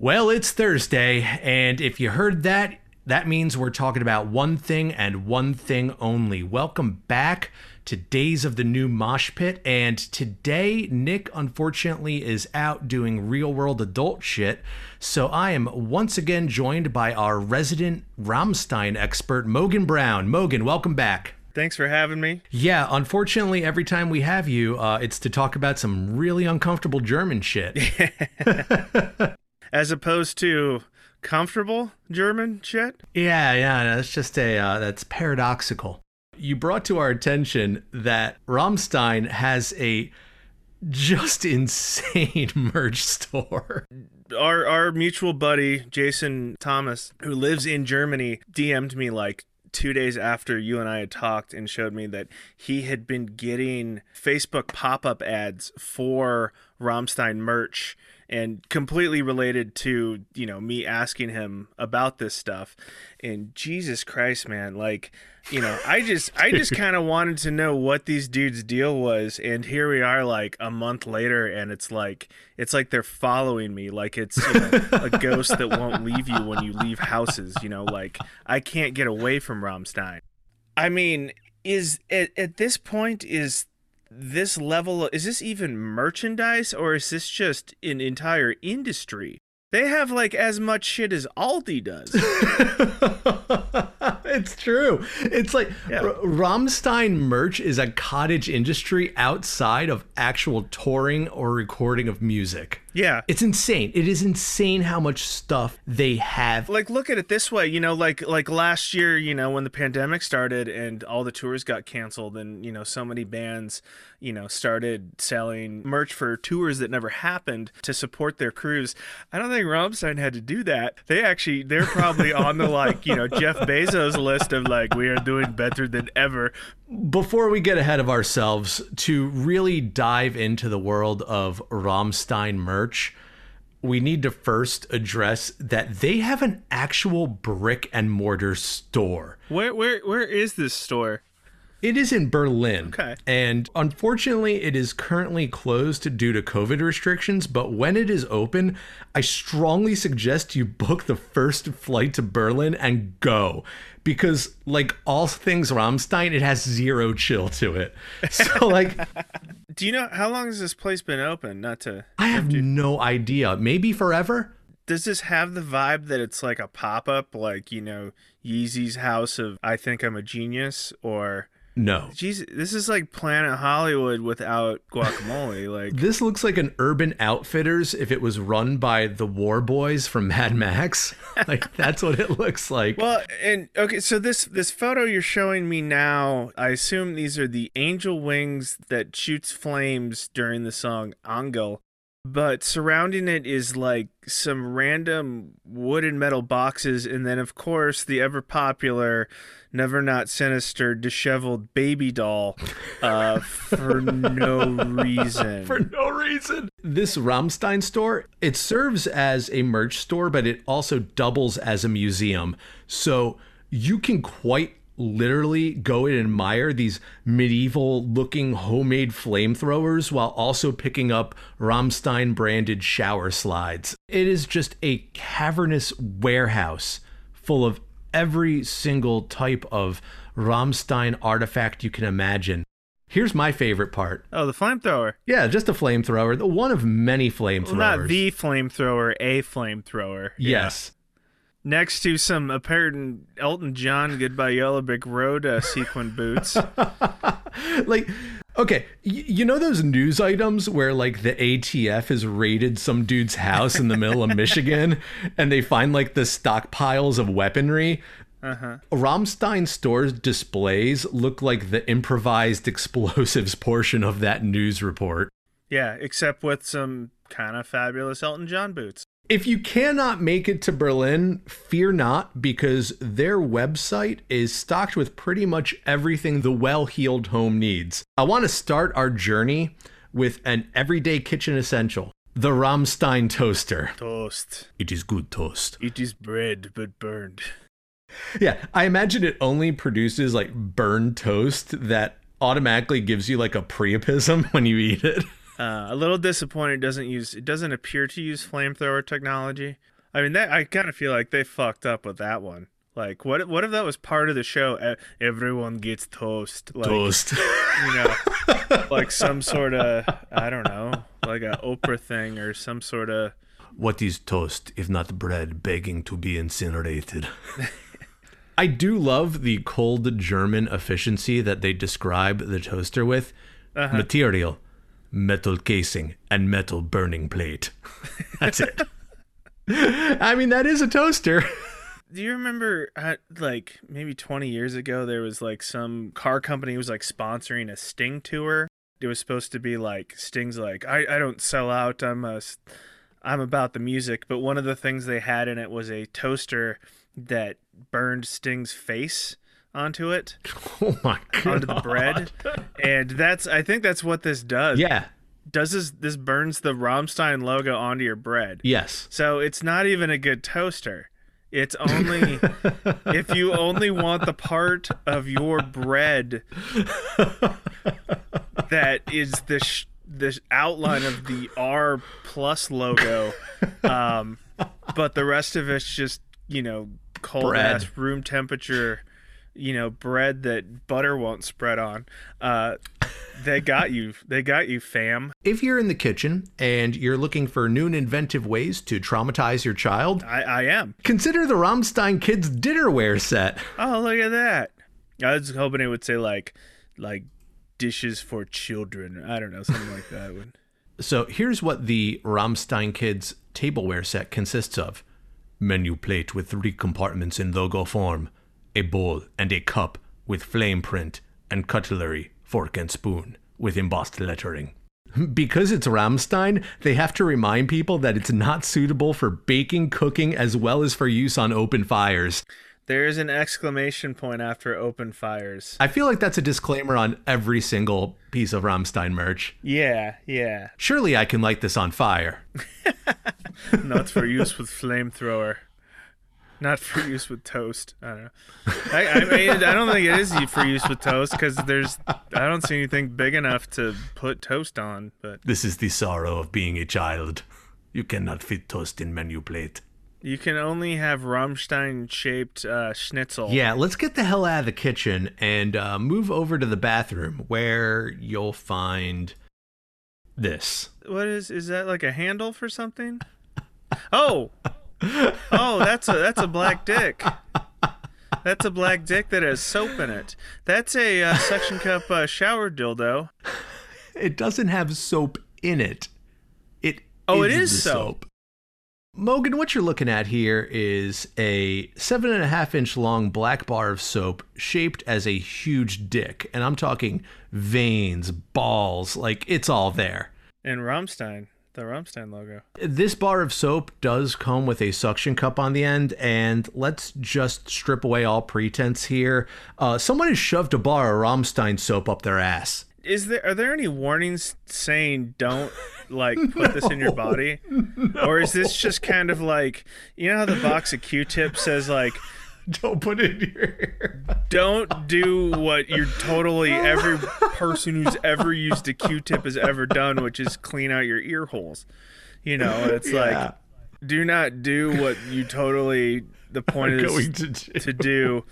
Well, it's Thursday, and if you heard that, that means we're talking about one thing and one thing only. Welcome back to Days of the New Mosh Pit, and today Nick unfortunately is out doing real world adult shit, so I am once again joined by our resident Rammstein expert, Mogan Brown. Mogan, welcome back. Thanks for having me. Yeah, unfortunately, every time we have you, uh, it's to talk about some really uncomfortable German shit. As opposed to comfortable German shit? Yeah, yeah, that's just a uh, that's paradoxical. You brought to our attention that Rammstein has a just insane merch store. Our our mutual buddy Jason Thomas, who lives in Germany, DM'd me like two days after you and I had talked and showed me that he had been getting Facebook pop up ads for Rammstein merch and completely related to you know me asking him about this stuff. And jesus christ man like you know i just i just kind of wanted to know what these dudes deal was. And here we are like a month later and it's like it's like they're following me. Like it's you know, a ghost that won't leave you when you leave houses you know? Like i can't get away from Rammstein. I mean is at, at this point is this level is this even merchandise or is this just an entire industry? They have like as much shit as aldi does. It's true. It's like yeah. R- rammstein merch is a cottage industry outside of actual touring or recording of music yeah. It's insane. It is insane how much stuff they have. Like look at it this way, you know, like like last year, you know, when the pandemic started and all the tours got canceled and, you know, so many bands, you know, started selling merch for tours that never happened to support their crews. I don't think Rammstein had to do that. They actually they're probably on the like, you know, Jeff Bezos list of like we are doing better than ever. Before we get ahead of ourselves, to really dive into the world of Rammstein merch merch, we need to first address that they have an actual brick and mortar store. Where where where is this store? It is in Berlin. Okay. And unfortunately, it is currently closed due to COVID restrictions. But when it is open, I strongly suggest you book the first flight to Berlin and go. Because, like all things Rammstein, it has zero chill to it. So, like, do you know how long has this place been open? Not to. I have you. no idea. Maybe forever. Does this have the vibe that it's like a pop up, like you know Yeezy's house of I think I'm a genius, or no. Jeez, this is like Planet Hollywood without guacamole. Like this looks like an Urban Outfitters if it was run by the War Boys from Mad Max. like that's what it looks like. Well, and okay, so this this photo you're showing me now, I assume these are the angel wings that shoots flames during the song Angel but surrounding it is like some random wood and metal boxes and then of course the ever popular never not sinister disheveled baby doll uh, for no reason. For no reason. This Rammstein store it serves as a merch store but it also doubles as a museum. So you can quite literally go and admire these medieval looking homemade flamethrowers while also picking up Rammstein branded shower slides. It is just a cavernous warehouse full of every single type of Rammstein artifact you can imagine. Here's my favorite part. Oh, the flamethrower. Yeah, just a flamethrower. The one of many flamethrowers. Well, not the flamethrower, a flamethrower. Yes next to some apparent Elton John "Goodbye Yellow Brick Road" uh, sequin boots. like, okay, y- you know those news items where like the ATF has raided some dude's house in the middle of Michigan, and they find like the stockpiles of weaponry. Uh-huh. Rammstein store's displays look like the improvised explosives portion of that news report. Yeah, except with some kind of fabulous Elton John boots. If you cannot make it to Berlin, fear not, because their website is stocked with pretty much everything the well heeled home needs. I want to start our journey with an everyday kitchen essential the Rammstein toaster. Toast. It is good toast. It is bread, but burned. Yeah, I imagine it only produces like burned toast that automatically gives you like a priapism when you eat it. Uh, a little disappointed it doesn't use it doesn't appear to use flamethrower technology. I mean that I kind of feel like they fucked up with that one. Like what what if that was part of the show? Everyone gets toast. Like, Toast. You know, like some sort of I don't know, like a Oprah thing or some sort of what is toast if not bread begging to be incinerated? I do love the cold German efficiency that they describe the toaster with. Material, metal casing, and metal burning plate. That's it. I mean, that is a toaster. Do you remember, uh, like maybe 20 years ago, there was like some car company was like sponsoring a Sting tour. It was supposed to be like Sting's like I, I don't sell out. I'm a, I'm about the music. But one of the things they had in it was a toaster that burned Sting's face onto it, Oh my god. onto the bread, and that's I think that's what this does. Yeah. Does this this burns the Rammstein logo onto your bread? Yes. So it's not even a good toaster. It's only if you only want the part of your bread that is the sh- the outline of the R plus logo, um, but the rest of it's just you know cold Bread. ass room temperature, you know bread that butter won't spread on. Uh, they got you. They got you, fam. If you're in the kitchen and you're looking for new and inventive ways to traumatize your child, I, I am. consider the Rammstein Kids dinnerware set. Oh, look at that. I was hoping it would say like like dishes for children. I don't know, something like that. Would- So here's what the Rammstein Kids tableware set consists of menu plate with three compartments in logo form, a bowl and a cup with flame print, and cutlery, fork and spoon with embossed lettering. Because it's Rammstein, they have to remind people that it's not suitable for baking, cooking, as well as for use on open fires. There is an exclamation point after open fires. I feel like that's a disclaimer on every single piece of Rammstein merch. Yeah, yeah. Surely I can light this on fire. Not for use with flamethrower. Not for use with toast. I don't know. I, I mean, I don't think it is for use with toast because there's. I don't see anything big enough to put toast on. But This is the sorrow of being a child. You cannot fit toast in menu plate. you can only have Rammstein shaped uh, schnitzel. Yeah, let's get the hell out of the kitchen and uh, move over to the bathroom where you'll find this. What is is that like a handle for something? Oh, oh, that's a that's a black dick. That's a black dick that has soap in it. That's a uh, suction cup uh, shower dildo. It doesn't have soap in it. It Oh, it the is soap. Mogan, what you're looking at here is a seven and a half inch long black bar of soap shaped as a huge dick. And I'm talking veins, balls, like it's all there. And Rammstein, the Rammstein logo. This bar of soap does come with a suction cup on the end, and let's just strip away all pretense here. Uh, someone has shoved a bar of Rammstein soap up their ass. Is there are there any warnings saying don't like put this in your body, or is this just kind of like you know how the box of Q-tips says like Don't put it in your hair. don't do what you're totally every person who's ever used a Q-tip has ever done, which is clean out your ear holes. You know, it's Yeah. like do not do what you totally the point is Going to do. to do.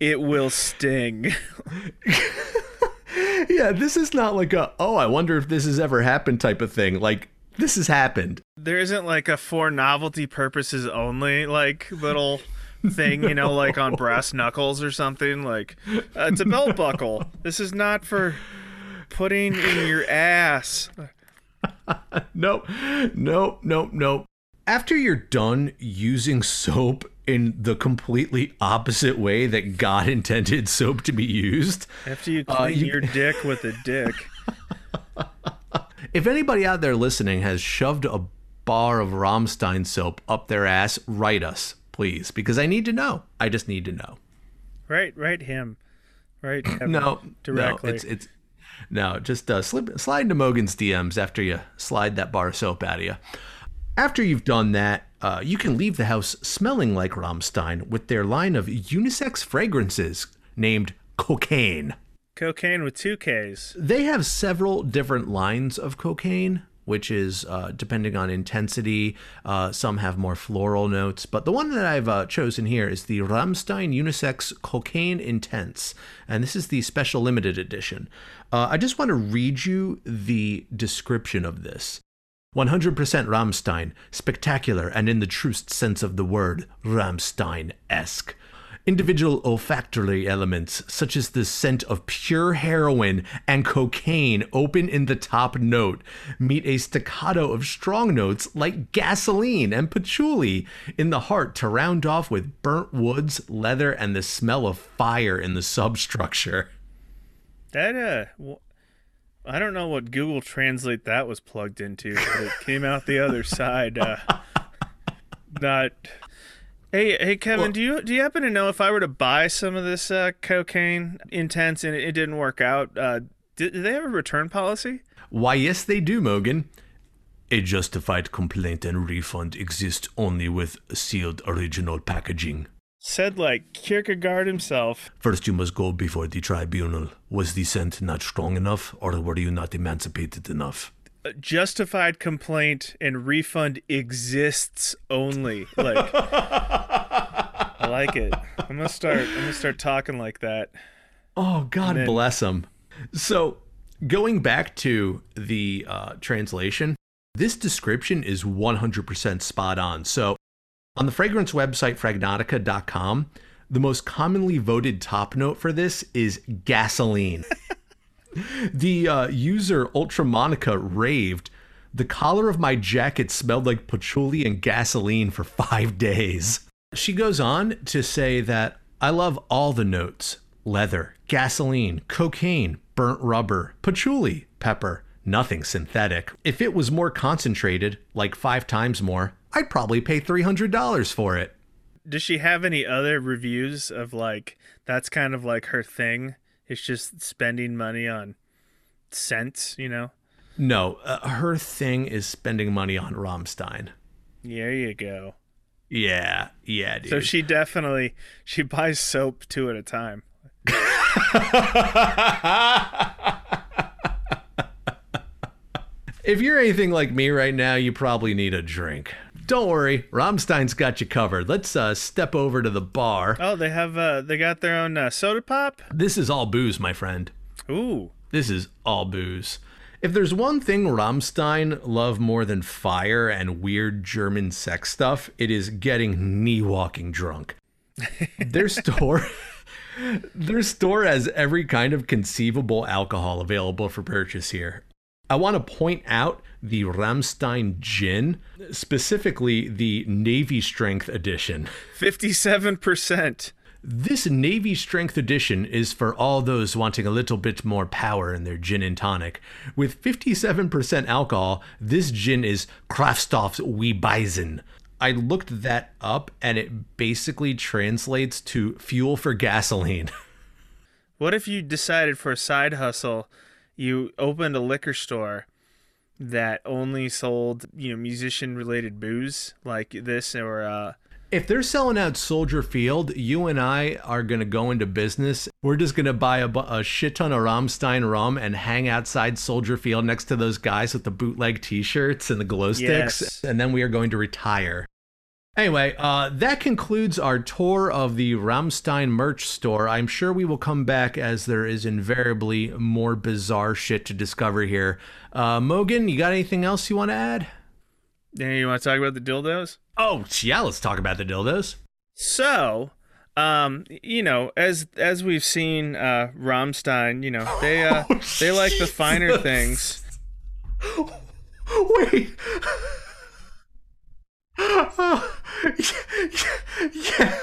It will sting. Yeah, this is not like a, oh, I wonder if this has ever happened type of thing. Like, this has happened. there isn't like a for novelty purposes only like little thing, you know, like on brass knuckles or something. Like uh, it's a belt buckle. This is not for putting in your ass. Nope, nope, nope, nope. After you're done using soap in the completely opposite way that God intended soap to be used, After you clean Uh, you- your dick with a dick. if anybody out there listening has shoved a bar of Rammstein soap up their ass, write us, please, because I need to know. I just need to know. Right, right him. Right. No, Directly. No, it's it's no. Just uh, slip slide into Mogan's DMs after you slide that bar of soap out of you. After you've done that, uh, you can leave the house smelling like Rammstein with their line of unisex fragrances named Cocaine. Cocaine with two Ks. They have several different lines of cocaine, which is uh, depending on intensity. Uh, some have more floral notes, but the one that I've uh, chosen here is the Rammstein Unisex Cocaine Intense, and this is the special limited edition. Uh, I just want to read you the description of this. 100% Rammstein, spectacular and in the truest sense of the word, Rammstein esque. Individual olfactory elements, such as the scent of pure heroin and cocaine, open in the top note, meet a staccato of strong notes like gasoline and patchouli in the heart to round off with burnt woods, leather, and the smell of fire in the substructure. That uh, I don't know what Google Translate that was plugged into, but it came out the other side. Uh, not. Hey, hey, Kevin, well, do you do you happen to know if I were to buy some of this uh, cocaine intense and it, it, didn't work out? Uh, do, do they have a return policy? Why, yes, they do, Mogan. A justified complaint and refund exist only with sealed original packaging. Said like Kierkegaard himself. First, you must go before the tribunal. Was the scent not strong enough, or were you not emancipated enough? Justified complaint and refund exists only. Like, I like it. I'm gonna start. I'm gonna start talking like that. Oh God then, bless him. So, going back to the uh, translation, this description is 100% spot on. So, on the fragrance website, fragrantica.com, the most commonly voted top note for this is gasoline. the uh, user Ultramonica raved. The collar of my jacket smelled like patchouli and gasoline for five days. She goes on to say that I love all the notes leather, gasoline, cocaine, burnt rubber, patchouli, pepper, nothing synthetic. If it was more concentrated, like five times more, I'd probably pay $300 for it. Does she have any other reviews of like that's kind of like her thing? It's just spending money on scents, you know? No, uh, her thing is spending money on Rammstein. There you go. Yeah, yeah, dude. So she definitely she buys soap two at a time. if you're anything like me right now, you probably need a drink. Don't worry, Rammstein's got you covered. Let's uh, step over to the bar. Oh, they have uh, they got their own uh, soda pop. This is all booze, my friend. Ooh, this is all booze. If there's one thing Rammstein love more than fire and weird German sex stuff, it is getting knee walking drunk. their store their store has every kind of conceivable alcohol available for purchase here. I want to point out the Rammstein gin, specifically the Navy Strength edition. 57%. This Navy Strength edition is for all those wanting a little bit more power in their gin and tonic. With 57% alcohol, this gin is Kraftstoff's Wee I looked that up and it basically translates to fuel for gasoline. what if you decided for a side hustle, you opened a liquor store that only sold you know musician related booze like this or uh if they're selling out Soldier Field, you and I are going to go into business. We're just going to buy a, a, shit ton of Rammstein rum and hang outside Soldier Field next to those guys with the bootleg t shirts and the glow sticks. Yes. And then we are going to retire. Anyway, uh, that concludes our tour of the Rammstein merch store. I'm sure we will come back as there is invariably more bizarre shit to discover here. Uh, Mogan, you got anything else you want to add? Yeah, you want to talk about the dildos? Oh, yeah, let's talk about the dildos. So, um, you know, as as we've seen, uh, Rammstein, you know, they uh, oh, they like the finer things. Wait. Yeah, yeah,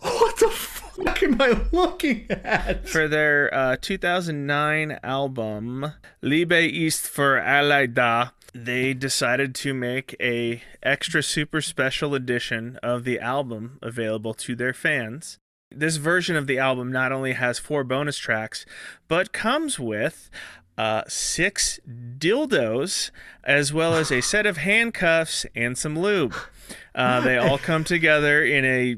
What the fuck am I looking at? For their uh, 2009 album, Liebe ist für alle they decided to make a extra super special edition of the album available to their fans. This version of the album not only has four bonus tracks, but comes with uh, six dildos, as well as a set of handcuffs and some lube. Uh, they all come together in a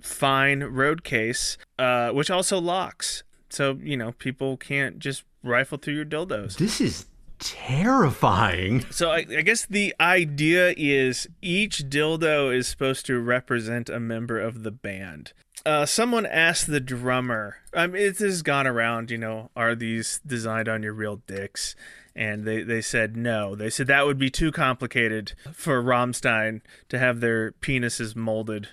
fine road case, uh, which also locks. so you know people can't just rifle through your dildos. This is terrifying. So I, I, guess the idea is each dildo is supposed to represent a member of the band. Uh, someone asked the drummer. I mean, it has gone around. You know, are these designed on your real dicks? And they, they said no. They said that would be too complicated for Rammstein to have their penises molded.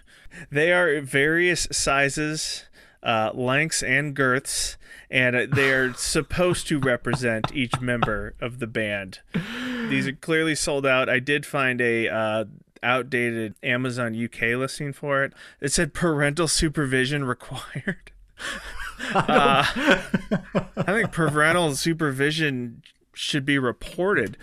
They are various sizes uh, lengths and girths, and they are supposed to represent each member of the band. These are clearly sold out. I did find a uh, outdated Amazon UK listing for it. It said parental supervision required. uh, I think parental supervision should be reported.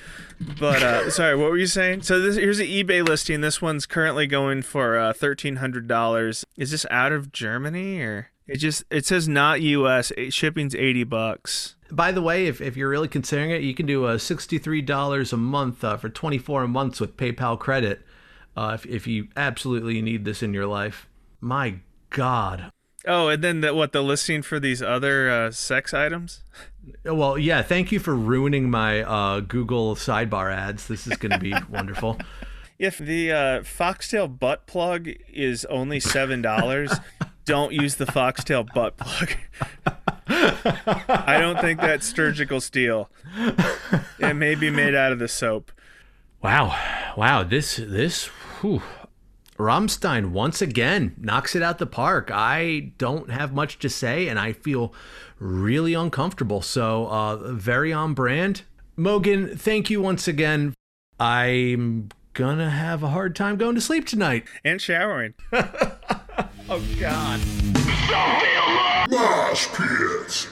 But uh, sorry, what were you saying? So this here's an eBay listing. This one's currently going for uh, thirteen hundred dollars. Is this out of Germany or? It just it says not U.S. Shipping's eighty bucks. By the way, if, if you're really considering it, you can do a sixty three dollars a month uh, for twenty four months with PayPal credit. Uh, if if you absolutely need this in your life, my God. Oh, and then the, what the listing for these other uh, sex items? Well, yeah. Thank you for ruining my uh, Google sidebar ads. This is going to be wonderful. If the uh, foxtail butt plug is only seven dollars, don't use the foxtail butt plug. I don't think that's surgical steel. It may be made out of the soap. Wow, wow! This this whew. Rammstein once again knocks it out the park. I don't have much to say, and I feel really uncomfortable. So, uh, very on brand. Mogan, thank you once again. I'm gonna have a hard time going to sleep tonight and showering. oh God. Mosh pits.